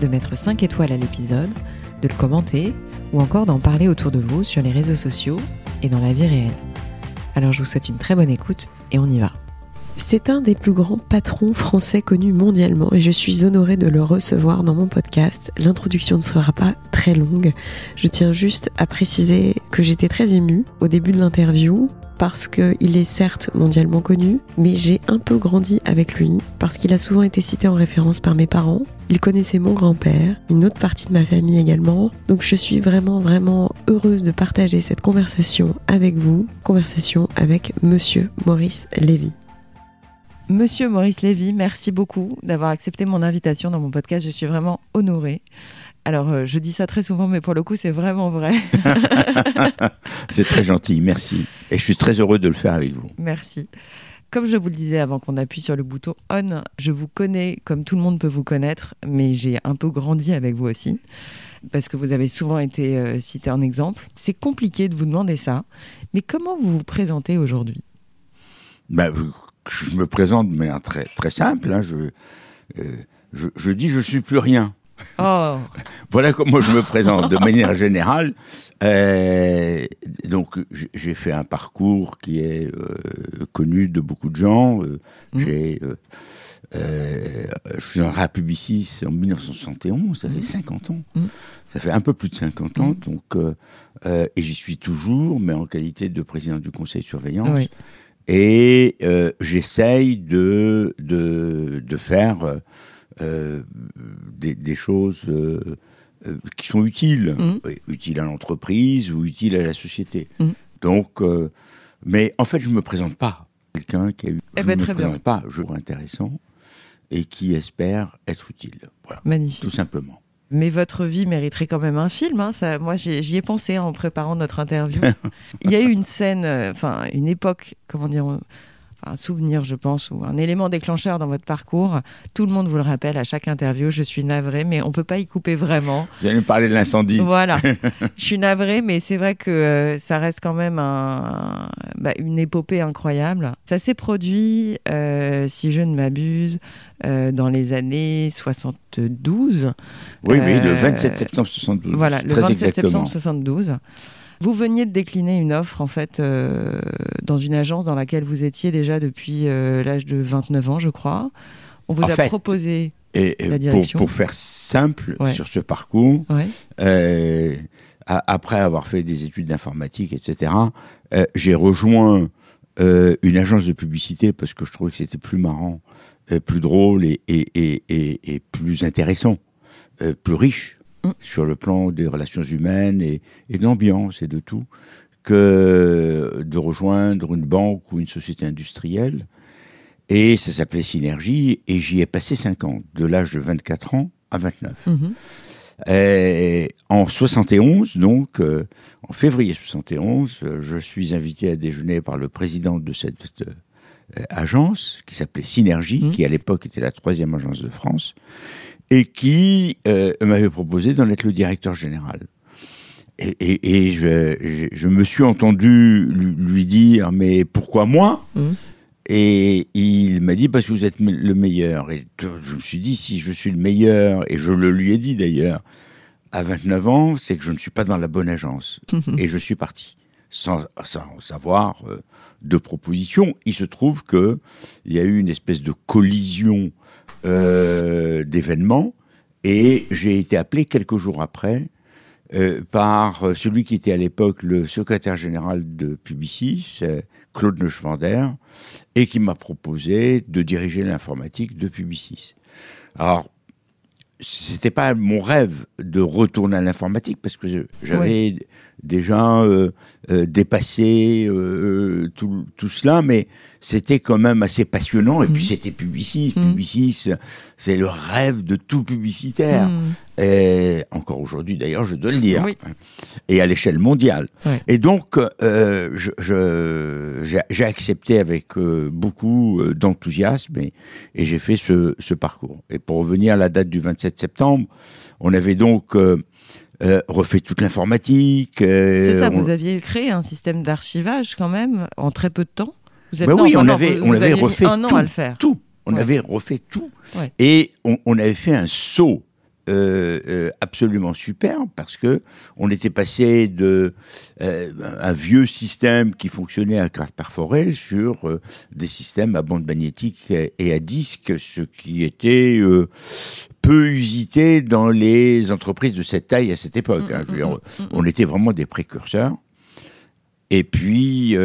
de mettre 5 étoiles à l'épisode, de le commenter ou encore d'en parler autour de vous sur les réseaux sociaux et dans la vie réelle. Alors je vous souhaite une très bonne écoute et on y va. C'est un des plus grands patrons français connus mondialement et je suis honorée de le recevoir dans mon podcast. L'introduction ne sera pas très longue. Je tiens juste à préciser que j'étais très émue au début de l'interview parce qu'il est certes mondialement connu, mais j'ai un peu grandi avec lui, parce qu'il a souvent été cité en référence par mes parents. Il connaissait mon grand-père, une autre partie de ma famille également. Donc je suis vraiment, vraiment heureuse de partager cette conversation avec vous, conversation avec Monsieur Maurice Lévy. Monsieur Maurice Lévy, merci beaucoup d'avoir accepté mon invitation dans mon podcast. Je suis vraiment honorée. Alors, euh, je dis ça très souvent, mais pour le coup, c'est vraiment vrai. c'est très gentil, merci. Et je suis très heureux de le faire avec vous. Merci. Comme je vous le disais avant qu'on appuie sur le bouton on, je vous connais comme tout le monde peut vous connaître, mais j'ai un peu grandi avec vous aussi, parce que vous avez souvent été euh, cité en exemple. C'est compliqué de vous demander ça, mais comment vous vous présentez aujourd'hui? Ben, Je me présente de manière très, très simple. Hein. Je, euh, je, je dis je suis plus rien. Oh. Voilà comment je me présente de manière générale. Euh, donc j'ai fait un parcours qui est euh, connu de beaucoup de gens. Euh, mmh. J'ai, je suis un rap publiciste en 1971, ça fait 50 mmh. ans. Mmh. Ça fait un peu plus de 50 ans. Donc, et j'y suis toujours, mais en qualité de président du conseil de surveillance. Et j'essaye de, de, de faire euh, des, choses euh, euh, qui sont utiles, mmh. utiles à l'entreprise ou utiles à la société. Mmh. Donc, mais en fait, je ne me présente pas quelqu'un qui a eu. Eh ben, je ne me présente pas, je trouve intéressant et qui espère être utile. Voilà. Magnifique. Tout simplement. Mais votre vie mériterait quand même un film. Hein, ça, moi, j'y ai pensé en préparant notre interview. Il y a eu une scène, enfin, une époque, comment dire, un souvenir, je pense, ou un élément déclencheur dans votre parcours. Tout le monde vous le rappelle à chaque interview. Je suis navrée, mais on ne peut pas y couper vraiment. Vous allez me parler de l'incendie. Voilà. je suis navrée, mais c'est vrai que euh, ça reste quand même un, bah, une épopée incroyable. Ça s'est produit, euh, si je ne m'abuse, euh, dans les années 72. Oui, oui, le 27 septembre 72. Voilà, le 27 septembre 72. Vous veniez de décliner une offre en fait euh, dans une agence dans laquelle vous étiez déjà depuis euh, l'âge de 29 ans, je crois. On vous a proposé et, la direction. Pour, faire simple sur ce parcours, euh, après avoir fait des études d'informatique, etc., j'ai rejoint une agence de publicité parce que je trouvais que c'était plus marrant, plus drôle et, et plus intéressant, plus riche Mm. sur le plan des relations humaines et, et de l'ambiance et de tout, que de rejoindre une banque ou une société industrielle. Et ça s'appelait Synergie, et j'y ai passé 5 ans, de l'âge de 24 ans à 29. Mm-hmm. Et en 71, donc, euh, en février 71, euh, je suis invité à déjeuner par le président de cette euh, agence, qui s'appelait Synergie, mm. qui à l'époque était la troisième agence de France, et qui euh, m'avait proposé d'en être le directeur général. Et, et, et je, je, me suis entendu lui, dire mais pourquoi moi? Mmh. Et il m'a dit parce que vous êtes le meilleur. Et je me suis dit si je suis le meilleur et je le lui ai dit d'ailleurs à 29 ans, c'est que je ne suis pas dans la bonne agence. Mmh. Et je suis parti sans, sans savoir euh, de proposition. Il se trouve que il y a eu une espèce de collision euh, d'événements et j'ai été appelé quelques jours après euh, par celui qui était à l'époque le secrétaire général de Publicis, Claude Neuschwander, et qui m'a proposé de diriger l'informatique de Publicis. Alors, c'était pas mon rêve de retourner à l'informatique parce que j'avais déjà euh, euh, dépassé euh, tout, tout, cela, mais c'était quand même assez passionnant. Et puis mhm. c'était Publicis. Mm. Publicis, c'est le rêve de tout publicitaire. Mm. et encore aujourd'hui d'ailleurs, je dois le dire, et à l'échelle mondiale. Et donc, euh, j'ai accepté avec euh, beaucoup euh, d'enthousiasme et, j'ai fait ce, ce, parcours. Et pour revenir à la date du 27 septembre, on avait donc refait toute l'informatique. C'est ça, vous aviez créé un système d'archivage quand même en très peu de temps. Vous bah oui, on avait, on avait refait un an à le faire. tout. On avait refait tout. Et on, on, avait fait un saut euh, euh, absolument superbe parce que on était passé de euh, un vieux système qui fonctionnait à carte perforée sur des systèmes à bande magnétique et à disque, ce qui était peu usité dans les entreprises de cette taille à cette époque. Hein. Mm, mm, mm, on était vraiment des précurseurs. Et puis,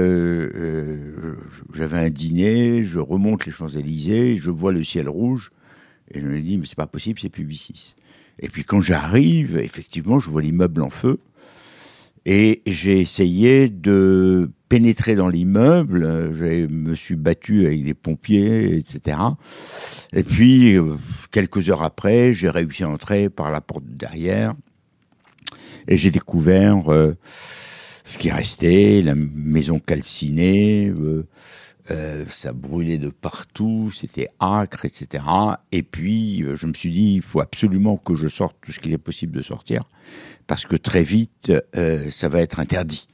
j'avais un dîner, je remonte les Champs-Élysées, je vois le ciel rouge, et je me dis, mais c'est pas possible, c'est Publicis. Et puis quand j'arrive, effectivement, je vois l'immeuble en feu. Et j'ai essayé de pénétrer dans l'immeuble. Je me suis battu avec des pompiers, etc. Et puis, euh, quelques heures après, j'ai réussi à entrer par la porte derrière. Et j'ai découvert euh, ce qui restait, la maison calcinée, euh, euh, ça brûlait de partout, c'était acre, etc. Et puis, euh, je me suis dit, il faut absolument que je sorte tout ce qu'il est possible de sortir, parce que très vite, euh, ça va être interdit.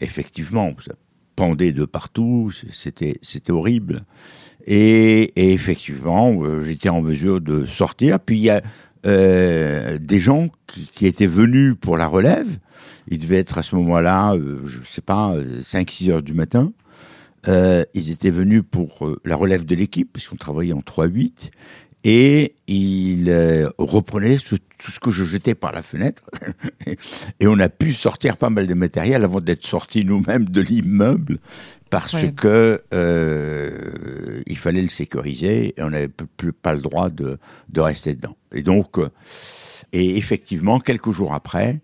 Effectivement, ça pendait de partout, c'était horrible. Et, et effectivement, j'étais en mesure de sortir. Puis il y a des gens qui, qui, étaient venus pour la relève. Il devait être à ce moment-là, je sais pas, 5-6 heures du matin. Euh, ils étaient venus pour euh, la relève de l'équipe, puisqu'on travaillait en 3-8, et ils euh, reprenaient tout ce que je jetais par la fenêtre. et on a pu sortir pas mal de matériel avant d'être sortis nous-mêmes de l'immeuble, parce que il fallait le sécuriser et on n'avait plus pas le droit de, de rester dedans. Et donc, et effectivement, quelques jours après,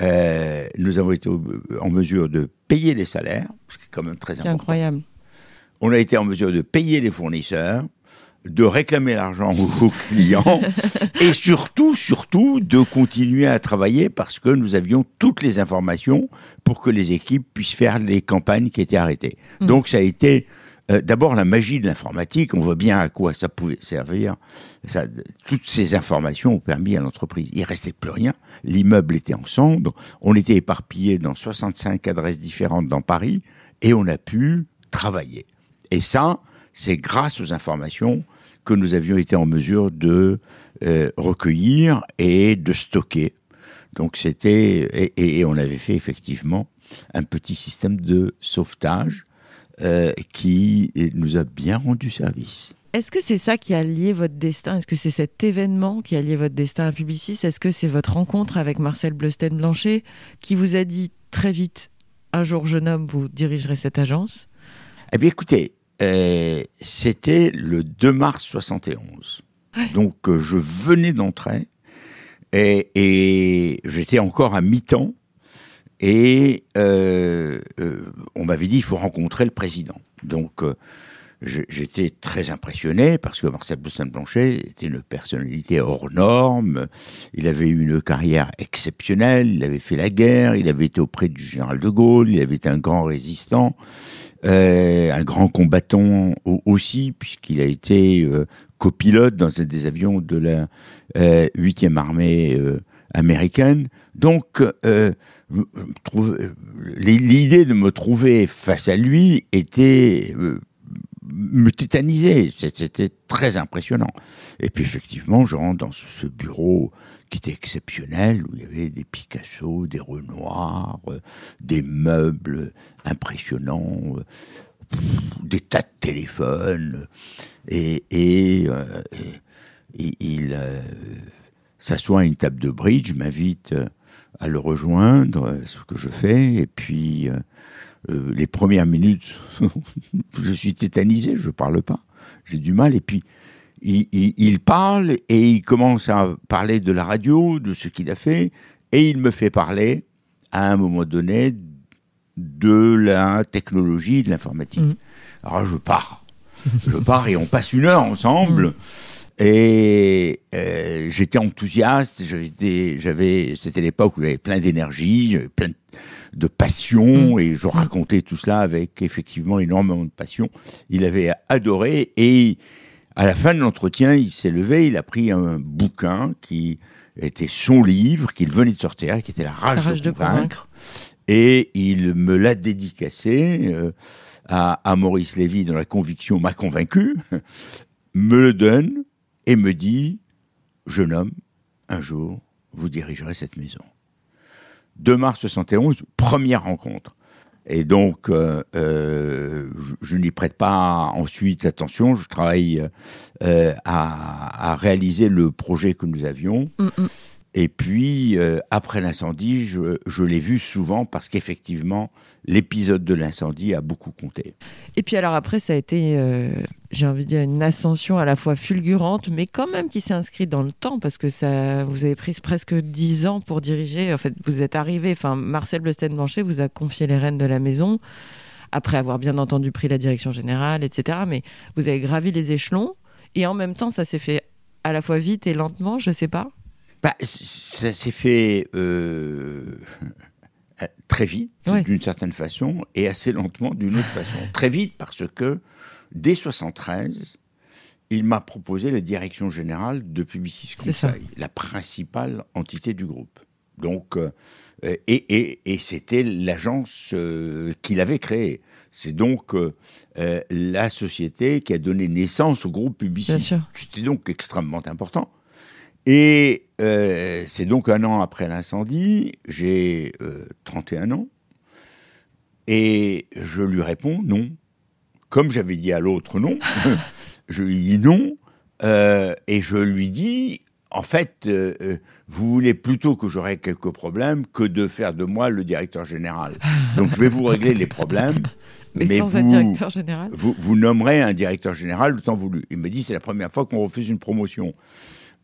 euh, nous avons été en mesure de payer les salaires, ce qui est quand même très important. incroyable. On a été en mesure de payer les fournisseurs, de réclamer l'argent aux clients et surtout, surtout, de continuer à travailler parce que nous avions toutes les informations pour que les équipes puissent faire les campagnes qui étaient arrêtées. Mmh. Donc ça a été euh, d'abord, la magie de l'informatique, on voit bien à quoi ça pouvait servir. Toutes ces informations ont permis à l'entreprise. Il restait plus rien. L'immeuble était en cendres. On était éparpillé dans 65 adresses différentes dans Paris et on a pu travailler. Et ça, c'est grâce aux informations que nous avions été en mesure de euh, recueillir et de stocker. Donc c'était et, on avait fait effectivement un petit système de sauvetage euh, qui nous a bien rendu service. Est-ce que c'est ça qui a lié votre destin? Est-ce que c'est cet événement qui a lié votre destin à Publicis? Est-ce que c'est votre rencontre avec Marcel Bleusten-Blanchet qui vous a dit très vite, un jour jeune homme, vous dirigerez cette agence Eh bien écoutez, euh, c'était le 2 mars 71. Donc euh, je venais d'entrer et, et j'étais encore à mi-temps et euh, euh, on m'avait dit il faut rencontrer le président. Donc euh, j'étais très impressionné parce que Marcel Boussin-Blanchet était une personnalité hors norme. Il avait eu une carrière exceptionnelle. Il avait fait la guerre. Il avait été auprès du général de Gaulle. Il avait été un grand résistant, euh, un grand combattant aussi puisqu'il a été euh, copilote dans un des avions de la 8e armée américaine. Donc, euh, l'idée de me trouver face à lui était euh, me tétaniser. C'était très impressionnant. Et puis effectivement, je rentre dans ce bureau qui était exceptionnel, où il y avait des Picasso, des Renoir, euh, des meubles impressionnants, des tas de téléphones. Et, il s'assoit à une table de bridge, m'invite euh, à le rejoindre, euh, ce que je fais, et puis euh, les premières minutes, je suis tétanisé, je parle pas, j'ai du mal, et puis il, il, parle et il commence à parler de la radio, de ce qu'il a fait, et il me fait parler à un moment donné de la technologie, de l'informatique. Mmh. Alors je pars. je pars et on passe une heure ensemble. Mm. Et euh, j'étais enthousiaste, j'avais, c'était l'époque où j'avais plein d'énergie, plein de passion, mm. et je racontais tout cela avec effectivement énormément de passion. Il avait adoré, et à la fin de l'entretien, il s'est levé, il a pris un bouquin qui était son livre, qu'il venait de sortir, qui était La rage, de, convaincre, et il me l'a dédicacé euh, à, à Maurice Lévy dans la conviction m'a convaincu, me le donne, et me dit, jeune homme, un jour, vous dirigerez cette maison. 2 mars 71, première rencontre. Et donc, euh, euh, je, n'y prête pas ensuite attention. Je travaille euh, à, réaliser le projet que nous avions. Mm, mm. Et puis, après l'incendie, je, je l'ai vu souvent parce qu'effectivement, l'épisode de l'incendie a beaucoup compté. Et puis alors après, ça a été, j'ai envie de dire, une ascension à la fois fulgurante, mais quand même qui s'est inscrite dans le temps, parce que ça, vous avez pris presque dix ans pour diriger. En fait, vous êtes arrivé, enfin, Marcel Blesten-Blanchet vous a confié les rênes de la maison, après avoir bien entendu pris la direction générale, etc. Mais vous avez gravi les échelons, et en même temps, ça s'est fait à la fois vite et lentement, je sais pas bah, Ça s'est fait euh, très vite, d'une certaine façon, et assez lentement d'une autre façon. Très vite parce que, dès 73, il m'a proposé la direction générale de Publicis Conseil, la principale entité du groupe. Donc, euh, et, et, c'était l'agence euh, qu'il avait créée. C'est donc la société qui a donné naissance au groupe Publicis. C'était donc extrêmement important. Et euh, c'est donc un an après l'incendie, j'ai 31 euh, ans, et je lui réponds non. Comme j'avais dit à l'autre non, je lui dis non, euh, et je lui dis, en fait, vous voulez plutôt que j'aurai quelques problèmes que de faire de moi le directeur général. Donc je vais vous régler les problèmes. Mais, sans vous, un directeur général? vous, vous nommerez un directeur général le temps voulu. Il me dit, c'est la première fois qu'on refuse une promotion.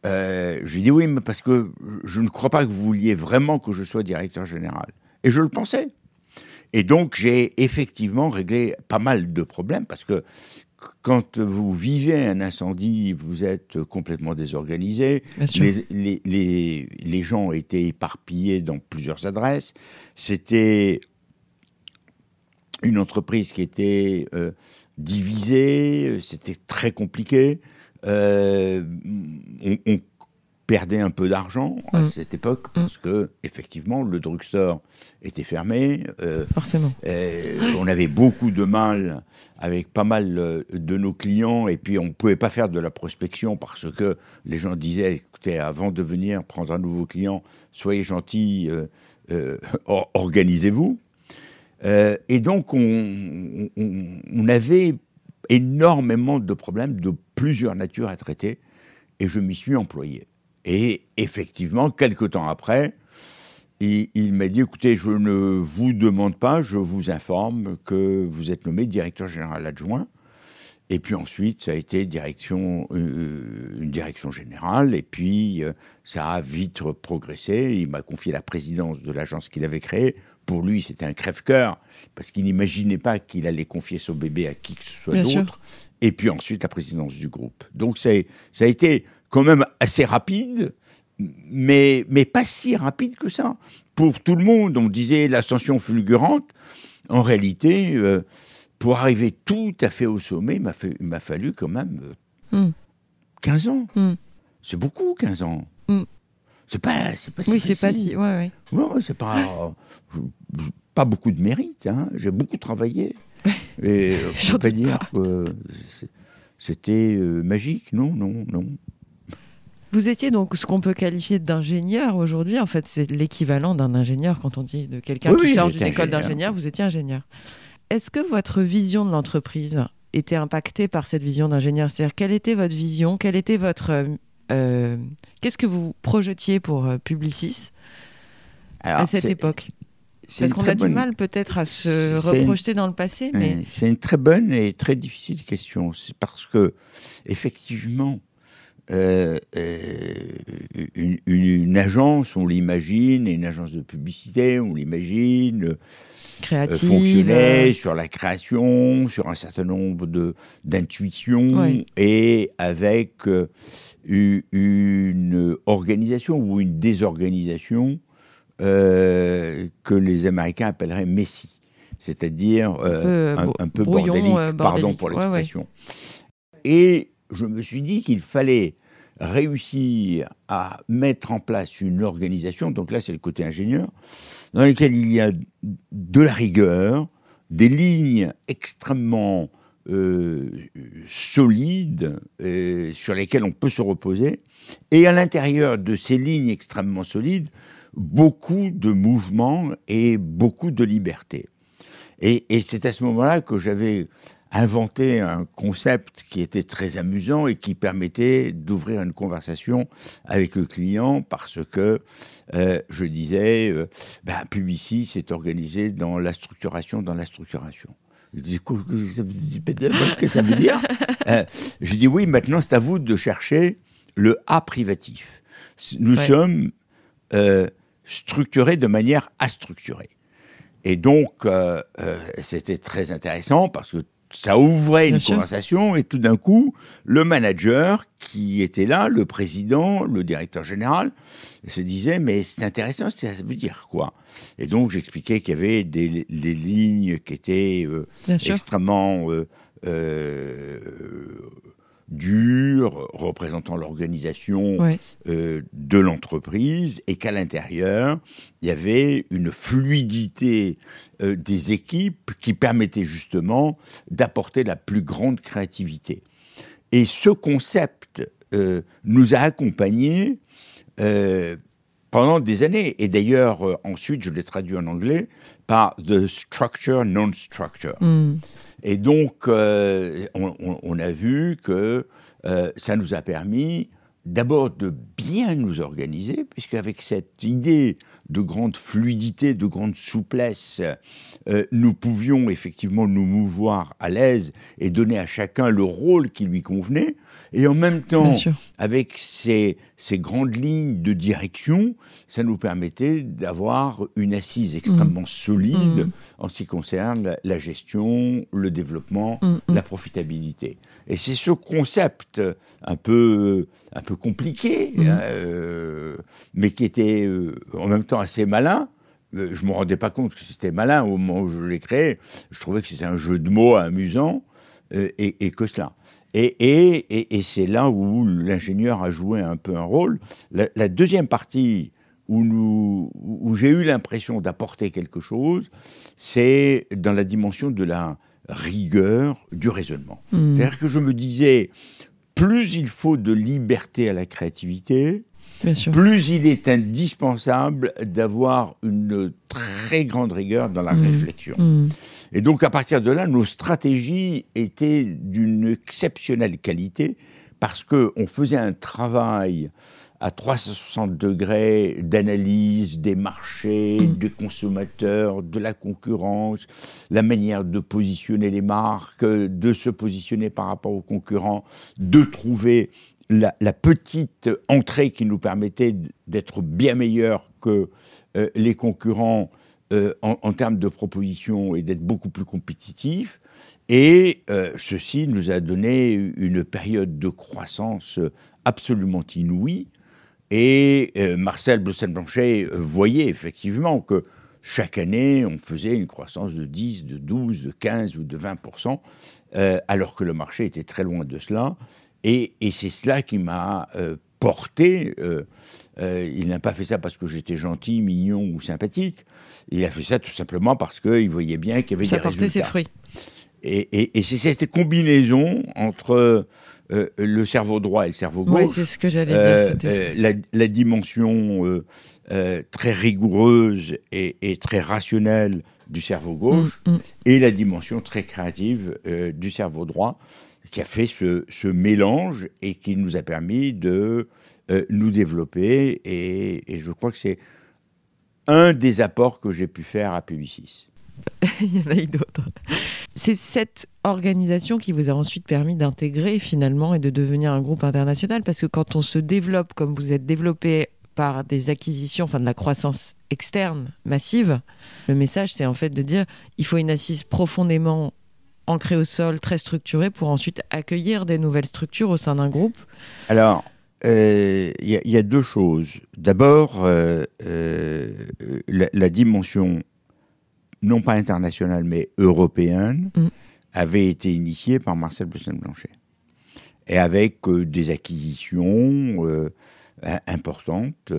Euh, je lui dis oui, mais parce que je ne crois pas que vous vouliez vraiment que je sois directeur général. Et je le pensais. Et donc j'ai effectivement réglé pas mal de problèmes parce que quand vous vivez un incendie, vous êtes complètement désorganisé. Les, les, les, gens étaient éparpillés dans plusieurs adresses. C'était une entreprise qui était euh, divisée. C'était très compliqué. Euh, on, perdait un peu d'argent à mm. cette époque mm. parce que effectivement le drugstore était fermé. Euh, Forcément. Euh, on avait beaucoup de mal avec pas mal de nos clients et puis on ne pouvait pas faire de la prospection parce que les gens disaient écoutez avant de venir prendre un nouveau client soyez gentil organisez-vous. et donc on, on avait énormément de problèmes de plusieurs natures à traiter et je m'y suis employé. Et effectivement, quelque temps après, il, m'a dit écoutez, je ne vous demande pas, je vous informe que vous êtes nommé directeur général adjoint. Et puis ensuite, ça a été direction, euh, une direction générale. Et puis, euh, ça a vite progressé. Il m'a confié la présidence de l'agence qu'il avait créée pour lui, c'était un crève-cœur, parce qu'il n'imaginait pas qu'il allait confier son bébé à qui que ce soit d'autre. Et puis ensuite, la présidence du groupe. Donc, ça a été quand même assez rapide, mais, mais pas si rapide que ça. Pour tout le monde, on disait l'ascension fulgurante. En réalité, euh, pour arriver tout à fait au sommet, il m'a fallu quand même 15 euh, hmm. ans. Hmm. C'est beaucoup, 15 ans. Hmm. C'est pas, c'est pas si Oui, c'est pas si, ouais, ouais. c'est pas, pas beaucoup de mérite, hein. J'ai beaucoup travaillé. Et je peux pas dire que c'était euh, magique, non, non, non. Vous étiez donc ce qu'on peut qualifier d'ingénieur aujourd'hui. En fait, c'est l'équivalent d'un ingénieur quand on dit de quelqu'un qui sort d'une école d'ingénieur. Vous étiez ingénieur. Est-ce que votre vision de l'entreprise était impactée par cette vision d'ingénieur? C'est-à-dire, quelle était votre vision? Quelle était votre euh, euh, qu'est-ce que vous projetiez pour euh, Publicis à cette époque? Parce qu'on a du mal peut-être à se reprojeter dans le passé. Mais... C'est une très bonne et très difficile question. C'est parce que, effectivement, une, agence, on l'imagine, une agence de publicité, on l'imagine, créative, fonctionnait sur la création, sur un certain nombre de d'intuitions et avec une organisation ou une désorganisation que les Américains appelleraient Messi. C'est-à-dire euh, un, peu bordélique, euh, pardon pour l'expression. Et je me suis dit qu'il fallait réussir à mettre en place une organisation, donc là c'est le côté ingénieur, dans laquelle il y a de la rigueur, des lignes extrêmement euh, solides sur lesquelles on peut se reposer, et à l'intérieur de ces lignes extrêmement solides, beaucoup de mouvements et beaucoup de liberté. Et, c'est à ce moment-là que j'avais inventé un concept qui était très amusant et qui permettait d'ouvrir une conversation avec le client parce que euh, je disais, euh, ben, Publicis s'est organisé dans la structuration, dans la structuration. Je dis, qu'est-ce que ça veut dire euh, Je dis, oui, maintenant c'est à vous de chercher le A privatif. Nous sommes euh, structurés de manière astructurée. Et donc, euh, euh, c'était très intéressant parce que ça ouvrait une conversation et tout d'un coup, le manager qui était là, le président, le directeur général, se disait mais c'est intéressant, ça veut dire quoi? Et donc j'expliquais qu'il y avait des, lignes qui étaient euh, extrêmement dur, représentant l'organisation euh, de l'entreprise, et qu'à l'intérieur, il y avait une fluidité euh, des équipes qui permettait justement d'apporter la plus grande créativité. Et ce concept euh, nous a accompagnés pendant des années. Et d'ailleurs, ensuite, je l'ai traduit en anglais par The Structure Non-Structure. Hmm. Et donc, euh, on, a vu que euh, ça nous a permis d'abord de bien nous organiser, puisqu'avec cette idée de grande fluidité, de grande souplesse, euh, nous pouvions effectivement nous mouvoir à l'aise et donner à chacun le rôle qui lui convenait. Et en même temps, avec ces, ces, grandes lignes de direction, ça nous permettait d'avoir une assise extrêmement mm. solide mm. en ce qui concerne la, gestion, le développement, mm, la profitabilité. Et c'est ce concept un peu, un peu compliqué, hein, euh, mais qui était euh, en même temps assez malin, euh, je ne me rendais pas compte que c'était malin au moment où je l'ai créé. Je trouvais que c'était un jeu de mots amusant et, que cela. Et, c'est là où l'ingénieur a joué un peu un rôle. La, deuxième partie où, où j'ai eu l'impression d'apporter quelque chose, c'est dans la dimension de la rigueur du raisonnement. Hmm. C'est-à-dire que je me disais, plus il faut de liberté à la créativité, plus il est indispensable d'avoir une très grande rigueur dans la hmm. réflexion. Hmm. Et donc à partir de là, nos stratégies étaient d'une exceptionnelle qualité parce qu'on faisait un travail à 360 degrés d'analyse des marchés, mm. des consommateurs, de la concurrence, la manière de positionner les marques, de se positionner par rapport aux concurrents, de trouver la, petite entrée qui nous permettait d'être bien meilleurs que euh, les concurrents euh, en, termes de propositions et d'être beaucoup plus compétitifs. Et euh, ceci nous a donné une période de croissance absolument inouïe. Et euh, Marcel Blossen-Blanchet voyait effectivement que chaque année, on faisait une croissance de 10, de 12, de 15 ou de 20% alors que le marché était très loin de cela. Et, et c'est cela qui m'a porté. il n'a pas fait ça parce que j'étais gentil, mignon ou sympathique. Il a fait ça tout simplement parce qu'il voyait bien qu'il y avait ça des résultats. ses fruits. Et, et, c'est cette combinaison entre euh, le cerveau droit et le cerveau gauche. Oui, c'est ce que j'allais dire. Euh, euh, la, dimension très rigoureuse et, très rationnelle du cerveau gauche mm, mm. et la dimension très créative du cerveau droit qui a fait ce, ce, mélange et qui nous a permis de nous développer. Et, et je crois que c'est un des apports que j'ai pu faire à Publicis. Il y en a eu d'autres. C'est cette organisation qui vous a ensuite permis d'intégrer finalement et de devenir un groupe international parce que quand on se développe comme vous êtes développé par des acquisitions, enfin de la croissance externe massive, le message c'est en fait de dire il faut une assise profondément ancrée au sol, très structurée pour ensuite accueillir des nouvelles structures au sein d'un groupe. Alors, il euh, y, a deux choses. D'abord, euh, euh, la, dimension non pas internationale mais européenne mm. avait été initiée par Marcel Bleustein-Blanchet et avec des acquisitions importantes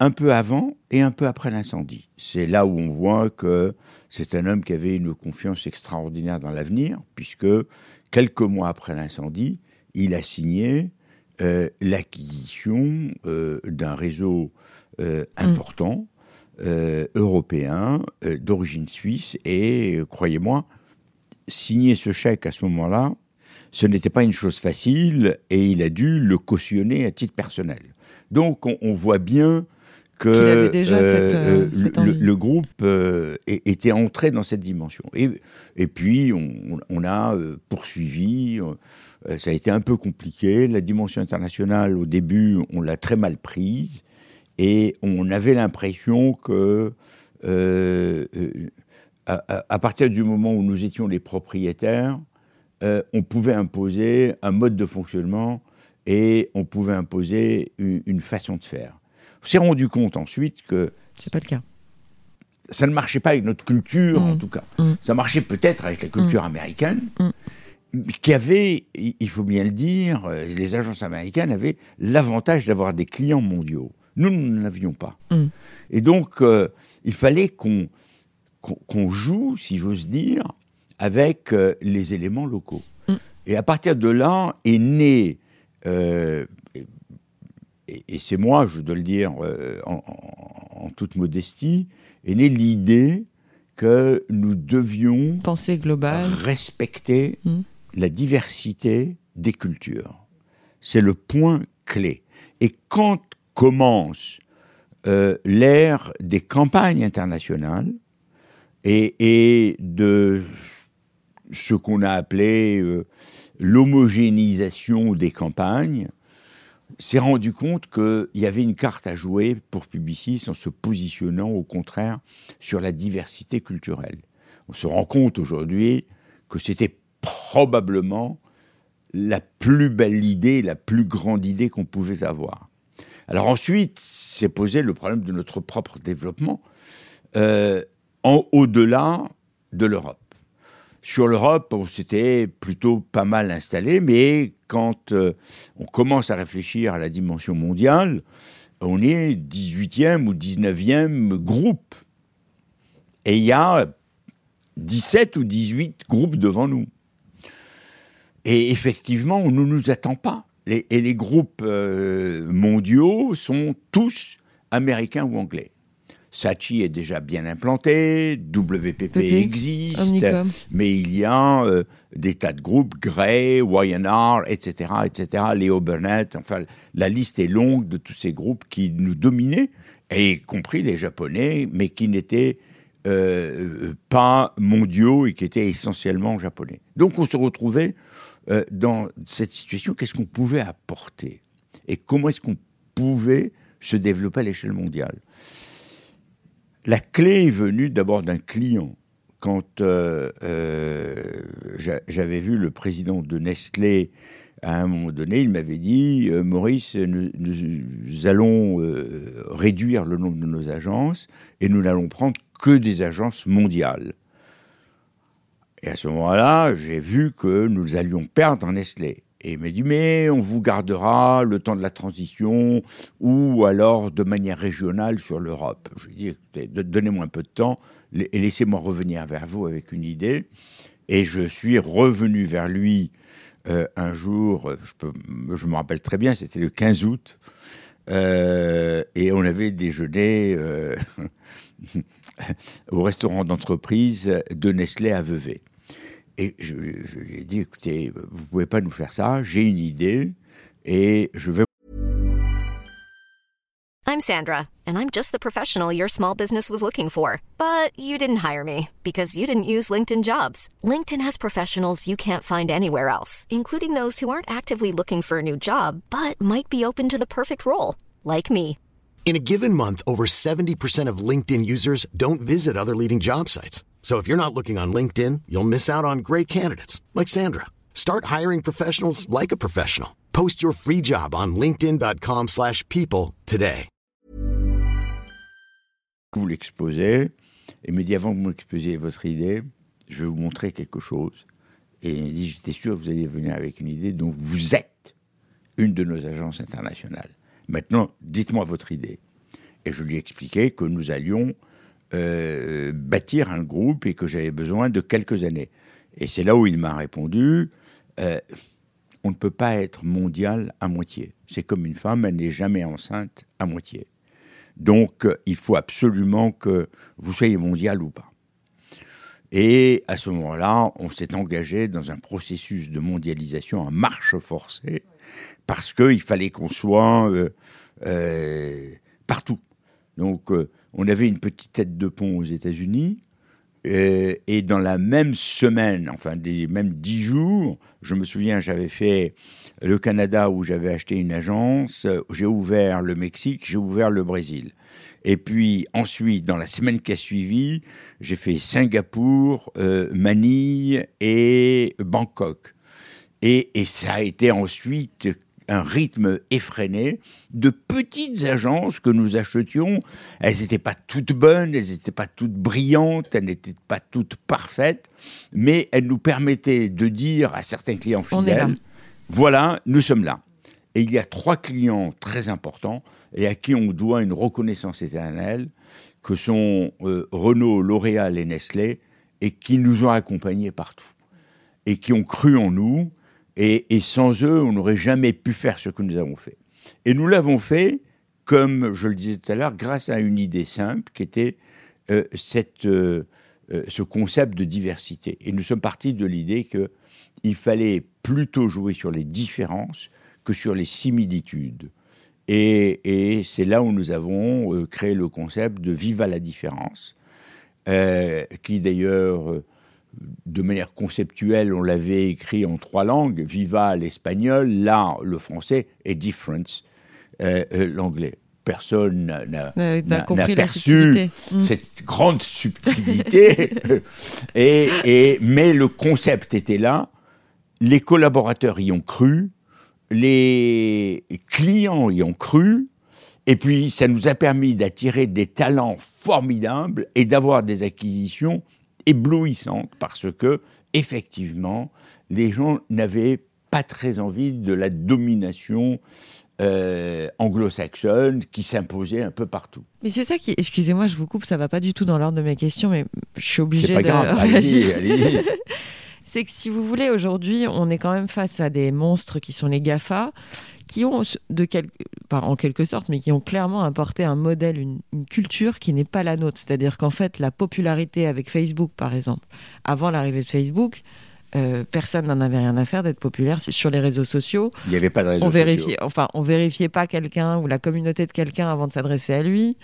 un peu avant et un peu après l'incendie. C'est là où on voit que c'est un homme qui avait une confiance extraordinaire dans l'avenir, puisque quelques mois après l'incendie, il a signé euh, l'acquisition euh, d'un réseau euh, mm. Important européen d'origine suisse et croyez-moi, signer ce chèque à ce moment-là, ce n'était pas une chose facile et il a dû le cautionner à titre personnel. Donc on, voit bien que le, groupe était entré dans cette dimension. Et, et puis on, on a poursuivi euh, ça a été un peu compliqué. La dimension internationale, au début, on l'a très mal prise. Et on avait l'impression que, euh, euh, à, partir du moment où nous étions les propriétaires, on pouvait imposer un mode de fonctionnement et on pouvait imposer une, façon de faire. On s'est rendu compte ensuite que. C'est pas le cas. Ça ne marchait pas avec notre culture, en mmh. tout cas. Mmh. Ça marchait peut-être avec la culture mmh. américaine qui avait, il faut bien le dire, euh, les agences américaines avaient l'avantage d'avoir des clients mondiaux. Nous, nous n'en avions pas. Mm. Et donc, euh, il fallait qu'on joue, si j'ose dire, avec euh, les éléments locaux. Mm. Et à partir de là est né, et, c'est moi, je dois le dire en, toute modestie, est née l'idée que nous devions respecter mm la diversité des cultures. C'est le point clé. Et quand commence euh, l'ère des campagnes internationales et, de ce qu'on a appelé euh, l'homogénéisation des campagnes, s'est rendu compte qu'il y avait une carte à jouer pour Publicis en se positionnant au contraire sur la diversité culturelle. On se rend compte aujourd'hui que c'était probablement la plus belle idée, la plus grande idée qu'on pouvait avoir. Alors ensuite, s'est posé le problème de notre propre développement euh, en au-delà de l'Europe. Sur l'Europe, on s'était plutôt pas mal installé, mais quand euh, on commence à réfléchir à la dimension mondiale, on est 18e ou 19e groupe. Et il y a 17 ou 18 groupes devant nous. Et effectivement, on ne nous attend pas. Et les groupes euh, mondiaux sont tous américains ou anglais. Sachi est déjà bien implanté, WPP existe, mais il y a euh, des tas de groupes, Gray, YNR, etc., etc., Léo Burnett, enfin, la liste est longue de tous ces groupes qui nous dominaient, y compris les Japonais, mais qui n'étaient euh, pas mondiaux et qui étaient essentiellement japonais. Donc on se retrouvait euh, dans cette situation, qu'est-ce qu'on pouvait apporter Et comment est-ce qu'on pouvait se développer à l'échelle mondiale? La clé est venue d'abord d'un client. Quand euh, euh, j'avais vu le président de Nestlé à un moment donné, il m'avait dit Maurice, nous, nous allons réduire le nombre de nos agences et nous n'allons prendre que des agences mondiales. Et à ce moment-là, j'ai vu que nous allions perdre Nestlé. Et il m'a dit, mais on vous gardera le temps de la transition ou alors de manière régionale sur l'Europe. Je lui ai dit, donnez-moi un peu de temps et laissez-moi revenir vers vous avec une idée. Et je suis revenu vers lui euh, un jour, je, me rappelle très bien, c'était le 15 août, euh, et on avait déjeuné euh, au restaurant d'entreprise de Nestlé à Vevey. Et je, lui ai dit, écoutez, vous pouvez pas nous faire ça, j'ai une idée et je vais I'm Sandra, and I'm just the professional your small business was looking for. But you didn't hire me because you didn't use LinkedIn jobs. LinkedIn has professionals you can't find anywhere else, including those who aren't actively looking for a new job but might be open to the perfect role, like me. In a given month, over 70% of LinkedIn users don't visit other leading job sites. So if you're not looking on LinkedIn, you'll miss out on great candidates like Sandra. Start hiring professionals like a professional. Post your free job on linkedin.com/people today. Que vous êtes une de nos agences internationales. Maintenant, dites-moi votre idée. Et je lui que nous allions euh, bâtir un groupe et que j'avais besoin de quelques années. Et c'est là où il m'a répondu, euh, on ne peut pas être mondial à moitié. C'est comme une femme, elle n'est jamais enceinte à moitié. Donc, il faut absolument que vous soyez mondial ou pas. Et à ce moment-là, on s'est engagé dans un processus de mondialisation en marche forcée parce qu'il fallait qu'on soit euh, euh, partout. Donc, euh, on avait une petite tête de pont aux États-Unis, et dans la même semaine, enfin, des même dix jours, je me souviens, j'avais fait le Canada où j'avais acheté une agence, j'ai ouvert le Mexique, j'ai ouvert le Brésil. Et puis ensuite, dans la semaine qui a suivi, j'ai fait Singapour, Manille et Bangkok. Et, ça a été ensuite un rythme effréné de petites agences que nous achetions. Elles n'étaient pas toutes bonnes, elles n'étaient pas toutes brillantes, elles n'étaient pas toutes parfaites, mais elles nous permettaient de dire à certains clients fidèles, voilà, nous sommes là. Et il y a trois clients très importants et à qui on doit une reconnaissance éternelle, que sont euh, Renault, L'Oréal et Nestlé, et qui nous ont accompagnés partout, et qui ont cru en nous, et, sans eux, on n'aurait jamais pu faire ce que nous avons fait. Et nous l'avons fait, comme je le disais tout à l'heure, grâce à une idée simple qui était euh, cette, euh, euh, ce concept de diversité. Et nous sommes partis de l'idée qu'il fallait plutôt jouer sur les différences que sur les similitudes. Et, et c'est là où nous avons créé le concept de Viva la différence, qui d'ailleurs de manière conceptuelle, on l'avait écrit en trois langues, Viva l'espagnol, là le français et Difference euh, euh, l'anglais. Personne n'a perçu mm. cette grande subtilité, et, mais le concept était là, les collaborateurs y ont cru, les clients y ont cru, et puis ça nous a permis d'attirer des talents formidables et d'avoir des acquisitions éblouissante parce que, effectivement, les gens n'avaient pas très envie de la domination euh, anglo-saxonne qui s'imposait un peu partout. Mais c'est ça qui, excusez-moi, je vous coupe, ça va pas du tout dans l'ordre de mes questions, mais je suis obligée de. C'est pas grave, allez, allez. c'est que si vous voulez, aujourd'hui, on est quand même face à des monstres qui sont les GAFA, qui ont, de en quelque sorte, mais qui ont clairement apporté un modèle, une, culture qui n'est pas la nôtre. C'est-à-dire qu'en fait, la popularité avec Facebook, par exemple, avant l'arrivée de Facebook, euh, personne n'en avait rien à faire d'être populaire sur les réseaux sociaux. Il n'y avait pas de réseaux on vérifiait, sociaux. Enfin, on vérifiait pas quelqu'un ou la communauté de quelqu'un avant de s'adresser à lui.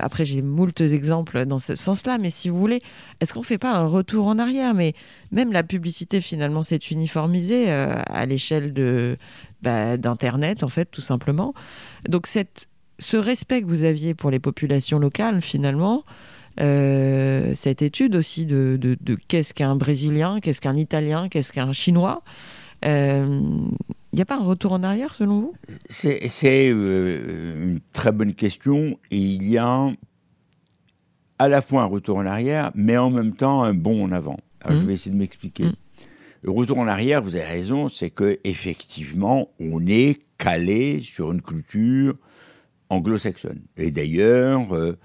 Après, j'ai moultes exemples dans ce sens-là, mais si vous voulez, est-ce qu'on ne fait pas un retour en arrière? Mais même la publicité, finalement, s'est uniformisée euh, à l'échelle de, bah, d'Internet, en fait, tout simplement. Donc, cette, ce respect que vous aviez pour les populations locales, finalement, euh, cette étude aussi de, de, qu'est-ce qu'un Brésilien, qu'est-ce qu'un Italien, qu'est-ce qu'un Chinois, il euh, n'y a pas un retour en arrière selon vous? C'est euh, une très bonne question. Et il y a à la fois un retour en arrière, mais en même temps un bond en avant. Alors, Je mmh. vais essayer de m'expliquer. Mmh. Le retour en arrière, vous avez raison, c'est que effectivement, on est calé sur une culture anglo-saxonne. Et d'ailleurs, euh,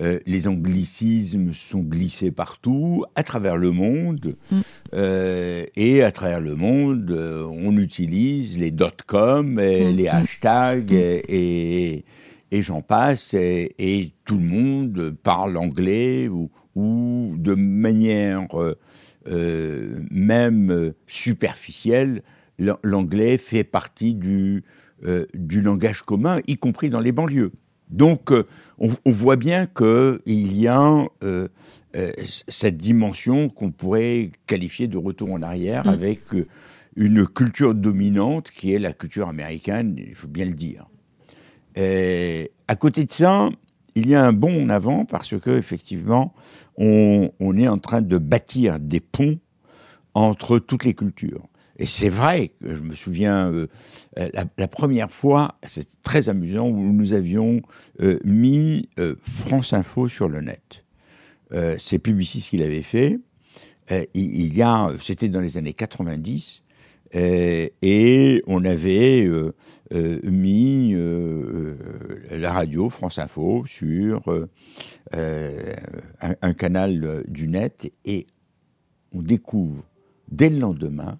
euh, les anglicismes sont glissés partout, à travers le monde. Mm. Euh, et à travers le monde, on utilise les dot-com, et mm. les hashtags, mm. et, et, j'en passe. Et, tout le monde parle anglais ou, ou de manière même superficielle. L'anglais fait partie du, du langage commun, y compris dans les banlieues. Donc, on, voit bien qu'il y a cette dimension qu'on pourrait qualifier de retour en arrière mm. avec une culture dominante qui est la culture américaine, il faut bien le dire. Et à côté de ça, il y a un bond en avant parce que effectivement, on, est en train de bâtir des ponts entre toutes les cultures. Et c'est vrai je me souviens, euh, la, première fois, c'est très amusant, où nous avions euh, mis euh, France Info sur le net. c'est Publicis qui l'avait fait. il y a, c'était dans les années 90, et on avait mis euh, euh, la radio France Info sur un, canal du net et on découvre dès le lendemain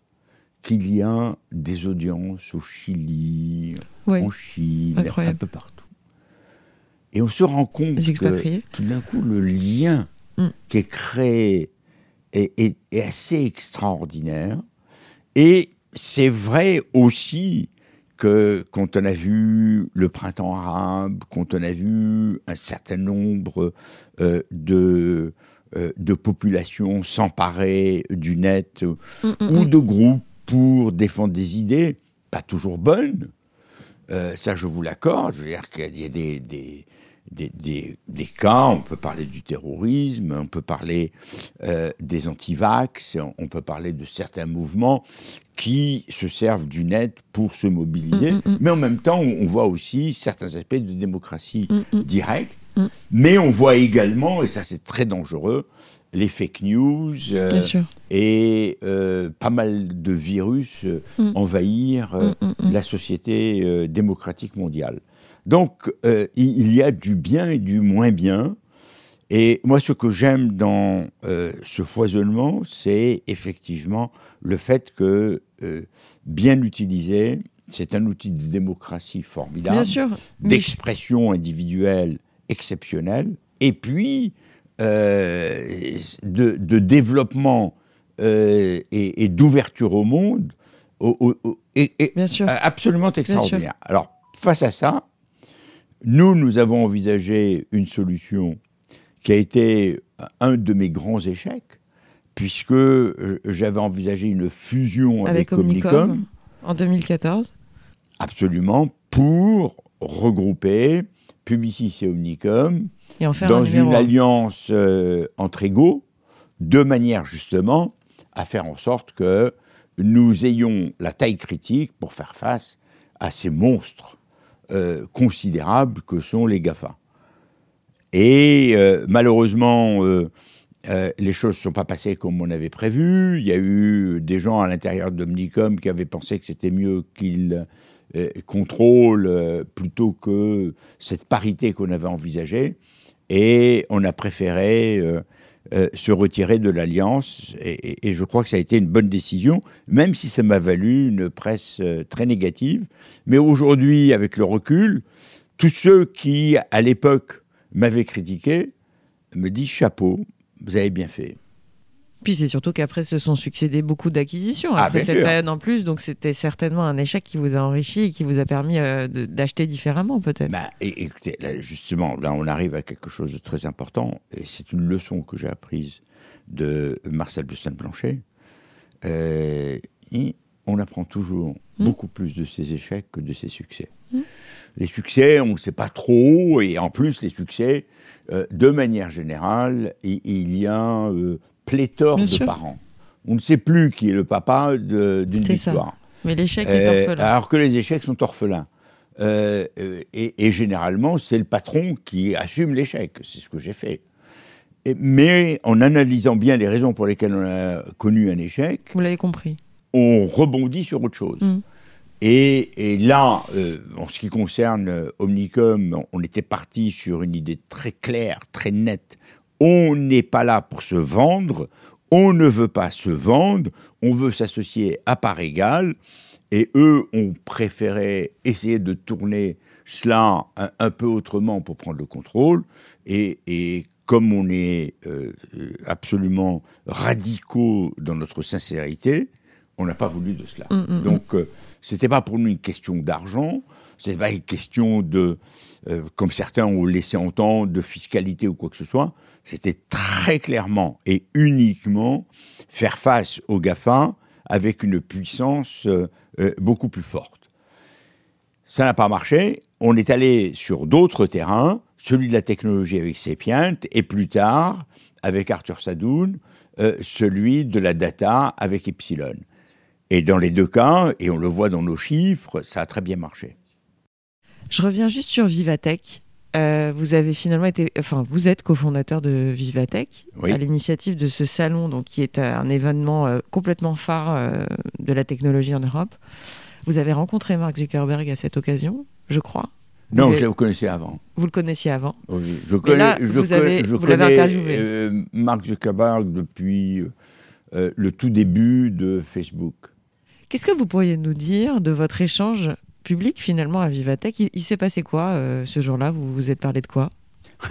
qu'il y a des audiences au Chili, en Chine, un peu partout. Et on se rend compte que tout d'un coup, le lien mm. qui est créé est assez extraordinaire. Et c'est vrai aussi que quand on a vu le printemps arabe, quand on a vu un certain nombre euh, de, euh, de populations s'emparer du net mm, mm, ou mm. de groupes pour défendre des idées, pas toujours bonnes, euh, ça je vous l'accorde, je veux dire qu'il y a des, des, des, des, cas, on peut parler du terrorisme, on peut parler euh, des antivax, on peut parler de certains mouvements qui se servent du net pour se mobiliser, mm, mm, mm. mais en même temps, on voit aussi certains aspects de démocratie directe, mais on voit également, et ça c'est très dangereux, les fake news euh, et euh, pas mal de virus envahir la société démocratique mondiale. Donc, euh, il y a du bien et du moins bien. Et moi, ce que j'aime dans euh, ce foisonnement, c'est effectivement le fait que, euh, bien utilisé, c'est un outil de démocratie formidable, d'expression individuelle exceptionnelle, et puis de, développement et, d'ouverture au monde absolument extraordinaire. Alors, face à ça, nous, nous avons envisagé une solution qui a été un de mes grands échecs, puisque euh, j'avais envisagé une fusion avec, Omnicom, en 2014. Absolument, pour regrouper Publicis et Omnicom dans une alliance euh, entre égaux, de manière justement à faire en sorte que nous ayons la taille critique pour faire face à ces monstres euh, considérables que sont les GAFA. Et euh, malheureusement, euh, les choses ne sont pas passées comme on avait prévu. Il y a eu des gens à l'intérieur d'Omnicom qui avaient pensé que c'était mieux qu'ils contrôlent plutôt que cette parité qu'on avait envisagée. Et on a préféré euh, se retirer de l'alliance. Et, je crois que ça a été une bonne décision, même si ça m'a valu une presse euh, très négative. Mais aujourd'hui, avec le recul, tous ceux qui, à l'époque, m'avaient critiqué, me disent chapeau, vous avez bien fait. Puis c'est surtout qu'après se sont succédés beaucoup d'acquisitions ah, après cette période en plus, donc c'était certainement un échec qui vous a enrichi et qui vous a permis euh, d'acheter différemment peut-être. Bah, écoutez, justement, là on arrive à quelque chose de très important et c'est une leçon que j'ai apprise de Marcel Bustin-Blanchet. Euh, on apprend toujours hmm. beaucoup plus de ses échecs que de ses succès. Hmm. Les succès, on ne sait pas trop, et en plus, les succès, euh, de manière générale, il, y a pléthore de parents. On ne sait plus qui est le papa d'une victoire. Mais l'échec est euh, orphelin. Alors que les échecs sont orphelins. Euh, et, généralement, c'est le patron qui assume l'échec. C'est ce que j'ai fait. mais en analysant bien les raisons pour lesquelles on a connu un échec, vous l'avez compris, on rebondit sur autre chose. Mm. Et, là, euh, en ce qui concerne Omnicom, on était parti sur une idée très claire, très nette on n'est pas là pour se vendre, on ne veut pas se vendre, on veut s'associer à part égale, et eux ont préféré essayer de tourner cela un, peu autrement pour prendre le contrôle, et, comme on est euh, absolument radicaux dans notre sincérité, On n'a pas voulu de cela. Mm, mm, Donc, euh, c'était pas pour nous une question d'argent, c'était pas une question de, euh, comme certains ont laissé entendre, de fiscalité ou quoi que ce soit. C'était très clairement et uniquement faire face aux GAFA avec une puissance euh, beaucoup plus forte. Ça n'a pas marché. On est allé sur d'autres terrains, celui de la technologie avec Sapient, et plus tard, avec Arthur Sadoun, celui de la data avec Epsilon. Et dans les deux cas, et on le voit dans nos chiffres, ça a très bien marché. Je reviens juste sur Vivatech. Euh, vous avez finalement été, enfin, vous êtes cofondateur de Vivatech à l'initiative de ce salon, donc qui est un événement euh, complètement phare euh, de la technologie en Europe. Vous avez rencontré Mark Zuckerberg à cette occasion, je crois. Non, je le connaissais avant. Vous le connaissiez avant. Oui, je connais, je vous, avez, je connais Mark Zuckerberg depuis le tout début de Facebook. Qu'est-ce que vous pourriez nous dire de votre échange public finalement à Vivatech? Il, s'est passé quoi euh, ce jour-là? Vous vous êtes parlé de quoi?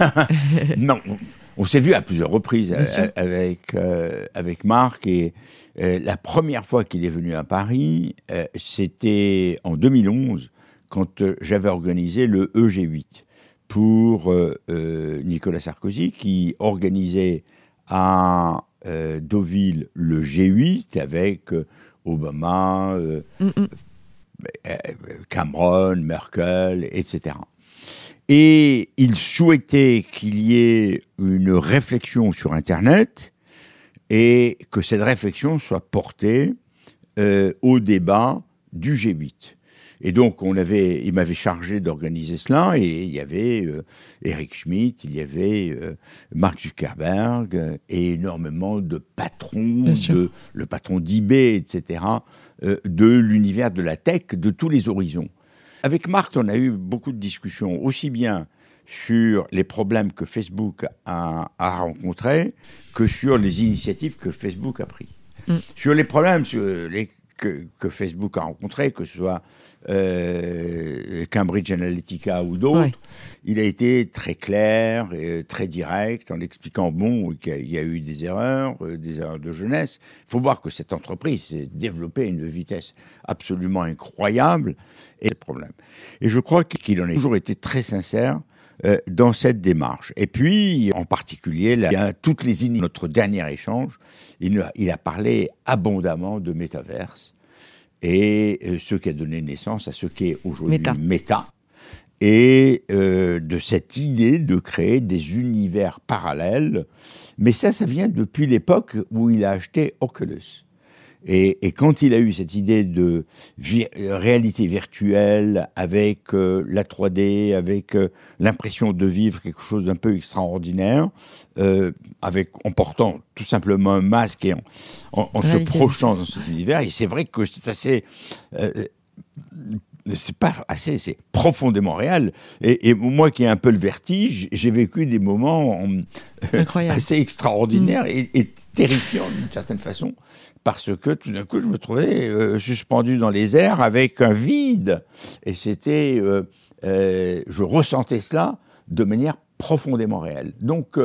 Non, on s'est vu à plusieurs reprises euh, avec, euh, avec Marc et la première fois qu'il est venu à Paris, c'était en 2011 quand j'avais organisé le EG8 pour Nicolas Sarkozy qui organisait à Deauville le G8 avec Obama, euh, mm, mm. Euh, Cameron, Merkel, etc. Et il souhaitait qu'il y ait une réflexion sur Internet et que cette réflexion soit portée euh, au débat du G8. Et donc, on avait, il m'avait chargé d'organiser cela, et il y avait euh, Eric Schmidt, il y avait euh, Mark Zuckerberg, euh, et énormément de patrons, de, le patron d'eBay, etc., de l'univers de la tech, de tous les horizons. Avec Mark, on a eu beaucoup de discussions, aussi bien sur les problèmes que Facebook a, a rencontrés que sur les initiatives que Facebook a prises. Mm. Sur les problèmes sur les, que, que, Facebook a rencontrés, que ce soit euh, Cambridge Analytica ou d'autres, il a été très clair et très direct en expliquant bon qu'il y a eu des erreurs, euh, des erreurs de jeunesse. Il faut voir que cette entreprise s'est développée à une vitesse absolument incroyable et problème. Et je crois qu'il en a toujours été très sincère euh, dans cette démarche. Et puis, en particulier, il y a toutes les notre dernier échange, il, il a parlé abondamment de métaverse et euh, ce qui a donné naissance à ce qui est aujourd'hui Meta. et euh, de cette idée de créer des univers parallèles. Mais ça, ça vient depuis l'époque où il a acheté Oculus. Et, quand il a eu cette idée de réalité virtuelle avec euh, la 3D, avec euh, l'impression de vivre quelque chose d'un peu extraordinaire, euh, avec en portant tout simplement un masque et en, se projetant dans cet univers, et c'est vrai que c'est assez c'est pas assez, c'est profondément réel. Et, moi qui ai un peu le vertige, j'ai vécu des moments assez extraordinaires mm. et, et, terrifiants d'une certaine façon parce que tout d'un coup, je me trouvais euh, suspendu dans les airs avec un vide. Et c'était, euh, euh, je ressentais cela de manière profondément réelle. Donc,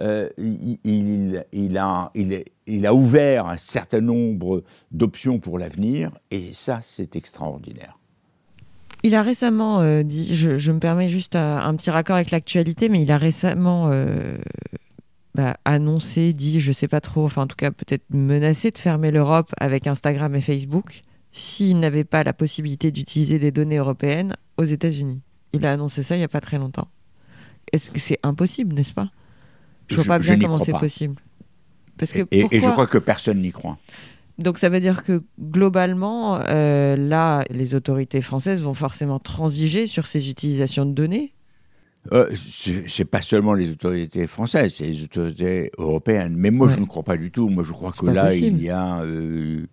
il, a, ouvert un certain nombre d'options pour l'avenir, et ça, c'est extraordinaire. Il a récemment dit, je, me permets juste un petit raccord avec l'actualité, mais il a récemment bah, annoncé, dit, je sais pas trop, enfin en tout cas peut-être menacé de fermer l'Europe avec Instagram et Facebook s'il n'avait pas la possibilité d'utiliser des données européennes aux États-Unis. Il a annoncé ça il n'y a pas très longtemps. Est-ce que c'est impossible, n'est-ce pas? Je vois pas bien comment c'est possible. Parce que et, je crois que personne n'y croit. Donc ça veut dire que globalement, euh, là, les autorités françaises vont forcément transiger sur ces utilisations de données euh, c'est pas seulement les autorités françaises, c'est les autorités européennes. Mais moi, je ne crois pas du tout. Moi, je crois que là, il y a euh,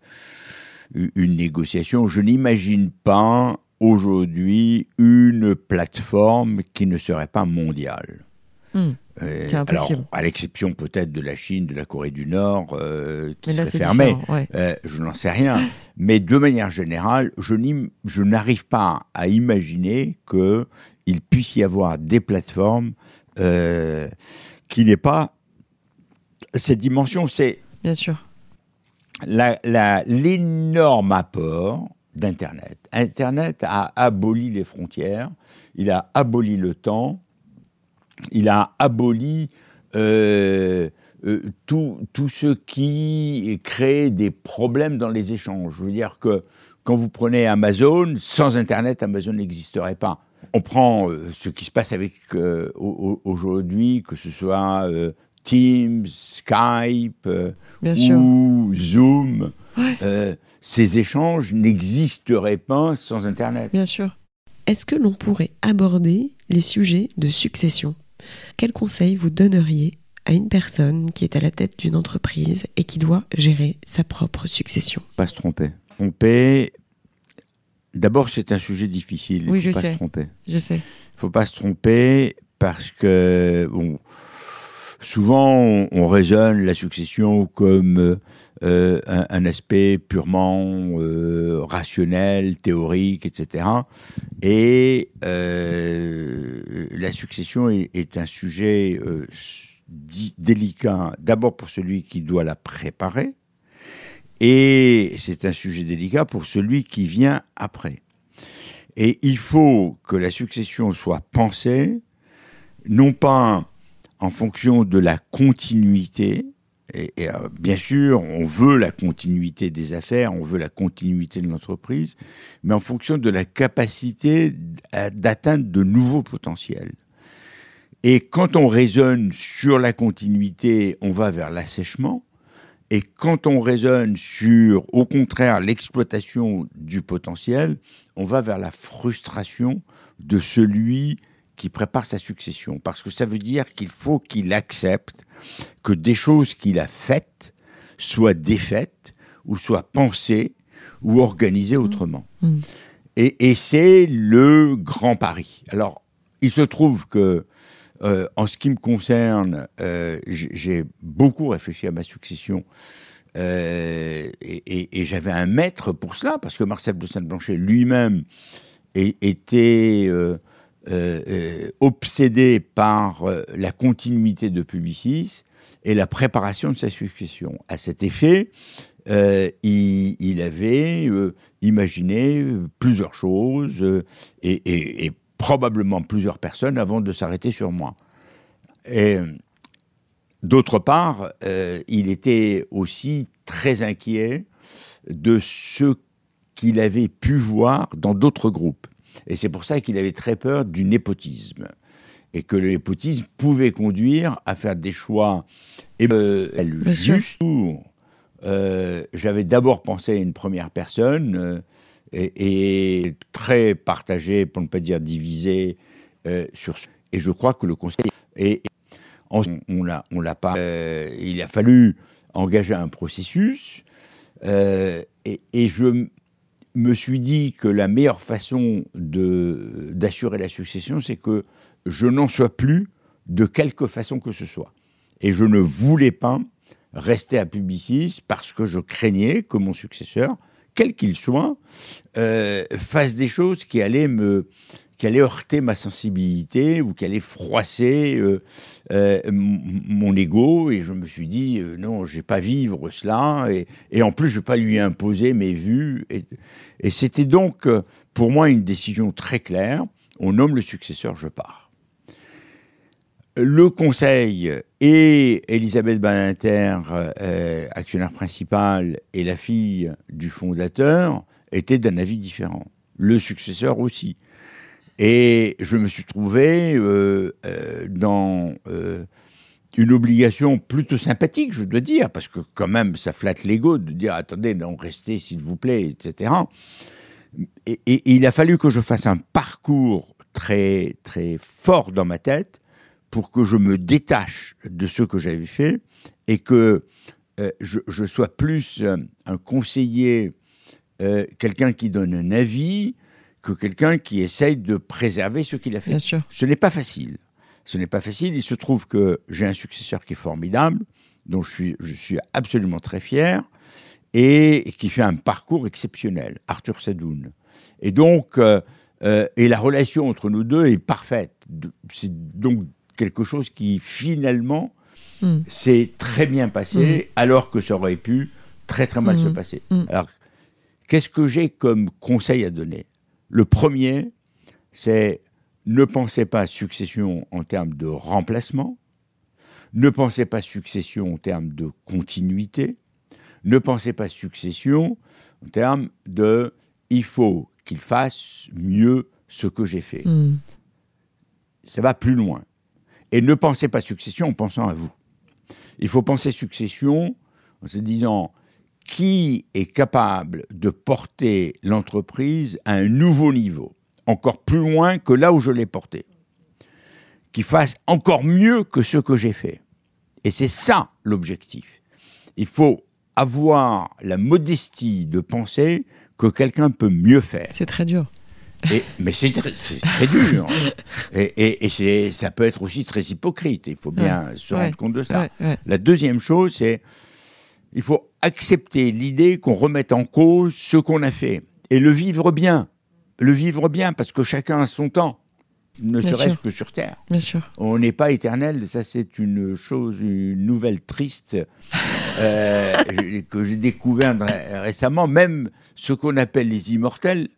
une négociation. Je n'imagine pas aujourd'hui une plateforme qui ne serait pas mondiale. Hmm. Euh, alors, à l'exception peut-être de la Chine, de la Corée du Nord, euh, qui serait fermée, euh, je n'en sais rien. Mais de manière générale, je n'arrive pas à imaginer qu'il puisse y avoir des plateformes qui n'aient pas cette dimension. C'est bien sûr. l'énorme apport d'Internet. Internet a aboli les frontières, il a aboli le temps, il a aboli euh, euh, tout, tout ce qui crée des problèmes dans les échanges. Je veux dire que quand vous prenez Amazon, sans Internet, Amazon n'existerait pas. On prend euh, ce qui se passe avec aujourd'hui, que ce soit Teams, Skype ou Zoom. ces échanges n'existeraient pas sans Internet. Bien sûr. Est-ce que l'on pourrait aborder les sujets de succession? Quel conseil vous donneriez à une personne qui est à la tête d'une entreprise et qui doit gérer sa propre succession? Pas se tromper. Tromper, d'abord c'est un sujet difficile. Il oui, faut je pas sais. se tromper. Je sais. Il faut pas se tromper parce que bon, souvent on, raisonne la succession comme euh, un, aspect purement euh, rationnel, théorique, etc. Et euh, la succession est, un sujet délicat, d'abord pour celui qui doit la préparer, et c'est un sujet délicat pour celui qui vient après. Et il faut que la succession soit pensée, non pas en fonction de la continuité, et, euh, bien sûr, on veut la continuité des affaires, on veut la continuité de l'entreprise, mais en fonction de la capacité d'atteindre de nouveaux potentiels. Et quand on raisonne sur la continuité, on va vers l'assèchement. Et quand on raisonne sur, au contraire, l'exploitation du potentiel, on va vers la frustration de celui qui prépare sa succession. Parce que ça veut dire qu'il faut qu'il accepte que des choses qu'il a faites soient défaites ou soient pensées ou organisées mmh. autrement. Mmh. Et, c'est le grand pari. Alors, il se trouve que, euh, en ce qui me concerne, euh, j'ai beaucoup réfléchi à ma succession. Euh, et, j'avais un maître pour cela, parce que Marcel de Saint-Blanchet lui-même était obsédé par la continuité de Publicis et la préparation de sa succession. À cet effet, il, avait imaginé plusieurs choses et, probablement plusieurs personnes avant de s'arrêter sur moi. Et d'autre part, il était aussi très inquiet de ce qu'il avait pu voir dans d'autres groupes. Et c'est pour ça qu'il avait très peur du népotisme. Et que le népotisme pouvait conduire à faire des choix et euh, juste euh, J'avais d'abord pensé à une première personne euh, et, très partagé, pour ne pas dire divisé, euh, sur Et je crois que le conseil. Et, on, on on l'a pas. il a fallu engager un processus. et, et je me suis dit que la meilleure façon d'assurer la succession, c'est que je n'en sois plus de quelque façon que ce soit. Et je ne voulais pas rester à Publicis parce que je craignais que mon successeur, quel qu'il soit, euh, fasse des choses qui allaient me, qui heurter ma sensibilité ou qui allait froisser euh, euh, mon ego. Et je me suis dit, non, je vais pas vivre cela. Et, en plus, je vais pas lui imposer mes vues. Et c'était donc, pour moi, une décision très claire. On nomme le successeur, je pars. Le conseil et Elisabeth Badinter, actionnaire principal, et la fille du fondateur étaient d'un avis différent. Le successeur aussi. Et je me suis trouvé euh, euh, dans euh, une obligation plutôt sympathique, je dois dire, parce que quand même, ça flatte l'ego de dire attendez, non, restez s'il vous plaît, etc. Et, et, il a fallu que je fasse un parcours très très fort dans ma tête pour que je me détache de ce que j'avais fait et que je, je, sois plus un conseiller, quelqu'un qui donne un avis, que quelqu'un qui essaye de préserver ce qu'il a fait. Bien sûr. Ce n'est pas facile. Ce n'est pas facile. Il se trouve que j'ai un successeur qui est formidable, dont je suis, je suis absolument très fier, et qui fait un parcours exceptionnel, Arthur Sadoun. Et donc, euh, euh, et la relation entre nous deux est parfaite. C'est donc quelque chose qui finalement hmm. s'est très bien passé, hmm. alors que ça aurait pu très très mal se mmh. passer. Alors, qu'est-ce que j'ai comme conseil à donner? Le premier, c'est ne pensez pas succession en termes de remplacement, ne pensez pas succession en termes de continuité, ne pensez pas succession en termes de il faut qu'il fasse mieux ce que j'ai fait. Hmm. Ça va plus loin. Et ne pensez pas succession en pensant à vous. Il faut penser succession en se disant qui est capable de porter l'entreprise à un nouveau niveau, encore plus loin que là où je l'ai porté, qui fasse encore mieux que ce que j'ai fait. Et c'est ça l'objectif. Il faut avoir la modestie de penser que quelqu'un peut mieux faire. C'est très dur. Mais c'est très, dur. Et, et, ça peut être aussi très hypocrite. Il faut bien se rendre compte de ça. La deuxième chose, c'est il faut accepter l'idée qu'on remette en cause ce qu'on a fait et le vivre bien. Le vivre bien parce que chacun a son temps ne serait-ce que sur Terre. Bien sûr. On n'est pas éternel, ça c'est une chose, une nouvelle triste euh, que j'ai découvert récemment. Même ce qu'on appelle les immortels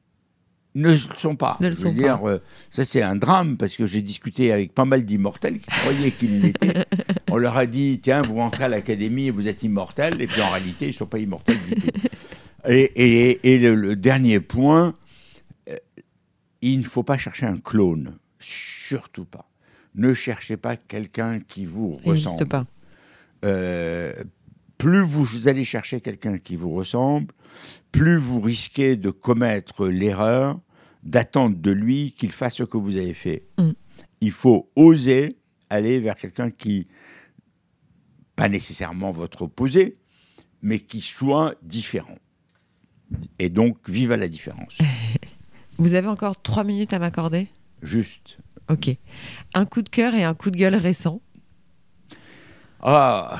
ne le sont pas. Ne le sont dire, pas. Euh, ça c'est un drame parce que j'ai discuté avec pas mal d'immortels qui croyaient qu'ils l'étaient. On leur a dit tiens, vous rentrez à l'académie et vous êtes immortels, et puis en réalité ils ne sont pas immortels du tout. Et, le, dernier point, euh, il ne faut pas chercher un clone. Surtout pas. Ne cherchez pas quelqu'un qui vous ressemble. pas. Euh, plus vous allez chercher quelqu'un qui vous ressemble, plus vous risquez de commettre l'erreur d'attendre de lui qu'il fasse ce que vous avez fait. Mm. Il faut oser aller vers quelqu'un qui, pas nécessairement votre opposé, mais qui soit différent. Et donc, vive à la différence. Vous avez encore trois minutes à m'accorder? Juste. Ok. Un coup de cœur et un coup de gueule récent? Ah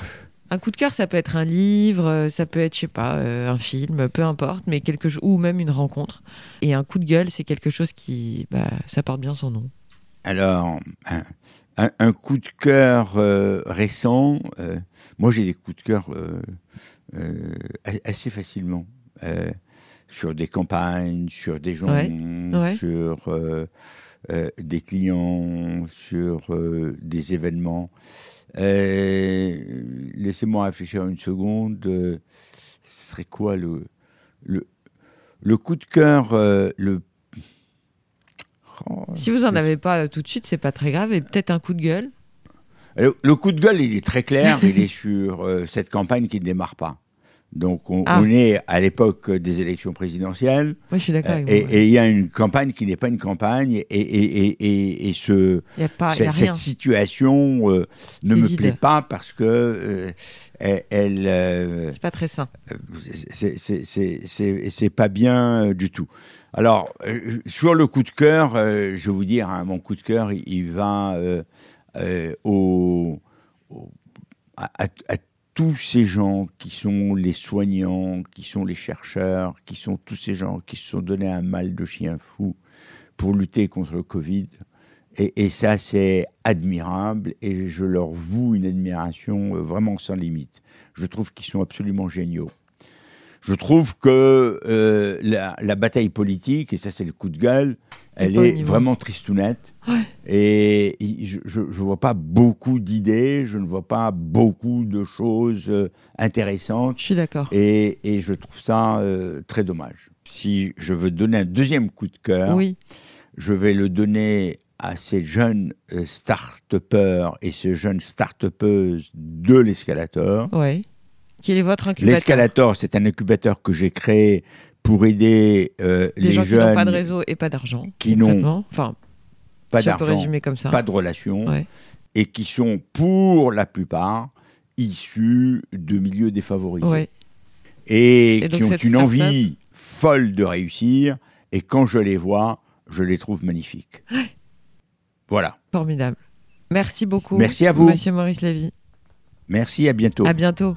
un coup de cœur, ça peut être un livre, euh, ça peut être, je sais pas, euh, un film, peu importe, mais quelque chose, ou même une rencontre. Et un coup de gueule, c'est quelque chose qui, bah, ça porte bien son nom. Alors, un, coup de cœur euh, récent, moi j'ai des coups de cœur assez facilement sur des campagnes, sur des gens, sur euh, des clients, sur euh, des événements. Euh, laissez-moi réfléchir une seconde. ce serait quoi le, le, le coup de cœur le... Oh, si vous n'en avez pas tout de suite, c'est pas très grave. Et peut-être un coup de gueule le coup de gueule, il est très clair. il est sur cette campagne qui ne démarre pas. Donc on, ah. est à l'époque des élections présidentielles. Oui, je suis d'accord. et il y a une campagne qui n'est pas une campagne et, et, et, et ce, cette situation euh, ne me plaît pas parce que euh, elle. Euh, c'est pas très sain. C'est pas bien du tout. Alors sur le coup de cœur, je vais vous dire, hein, mon coup de cœur, il, va au, à, à tous ces gens qui sont les soignants, qui sont les chercheurs, qui sont tous ces gens qui se sont donnés un mal de chien fou pour lutter contre le Covid. Et, ça, c'est admirable et je leur voue une admiration euh, vraiment sans limite. Je trouve qu'ils sont absolument géniaux. Je trouve que euh, la, bataille politique, et ça c'est le coup de gueule, elle est vraiment tristounette. Et je ne vois pas beaucoup d'idées, je ne vois pas beaucoup de choses euh, intéressantes. Je suis d'accord. Et, et, je trouve ça euh, très dommage. Si je veux donner un deuxième coup de cœur, oui. je vais le donner à ces jeunes euh, start-upers et ces jeunes start-upeuses de l'escalator. Oui. Quel est votre incubateur? L'escalator, c'est un incubateur que j'ai créé pour aider euh, les, gens jeunes qui n'ont pas de réseau et pas d'argent, qui n'ont enfin, pas d'argent, pas de relation, et qui sont pour la plupart issus de milieux défavorisés et, qui ont une envie folle de réussir. Et quand je les vois, je les trouve magnifiques. Voilà. Formidable. Merci beaucoup. Merci à vous, Monsieur Maurice Lévy. Merci. À bientôt. À bientôt.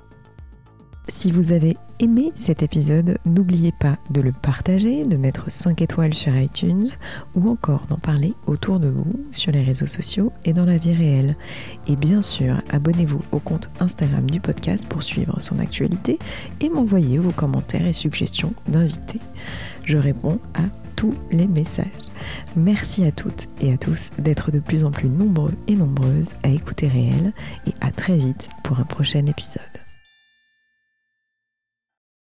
Si vous avez aimé cet épisode, n'oubliez pas de le partager, de mettre 5 étoiles sur iTunes ou encore d'en parler autour de vous sur les réseaux sociaux et dans la vie réelle. Et bien sûr, abonnez-vous au compte Instagram du podcast pour suivre son actualité et m'envoyer vos commentaires et suggestions d'invités. Je réponds à tous les messages. Merci à toutes et à tous d'être de plus en plus nombreux et nombreuses à écouter réel et à très vite pour un prochain épisode.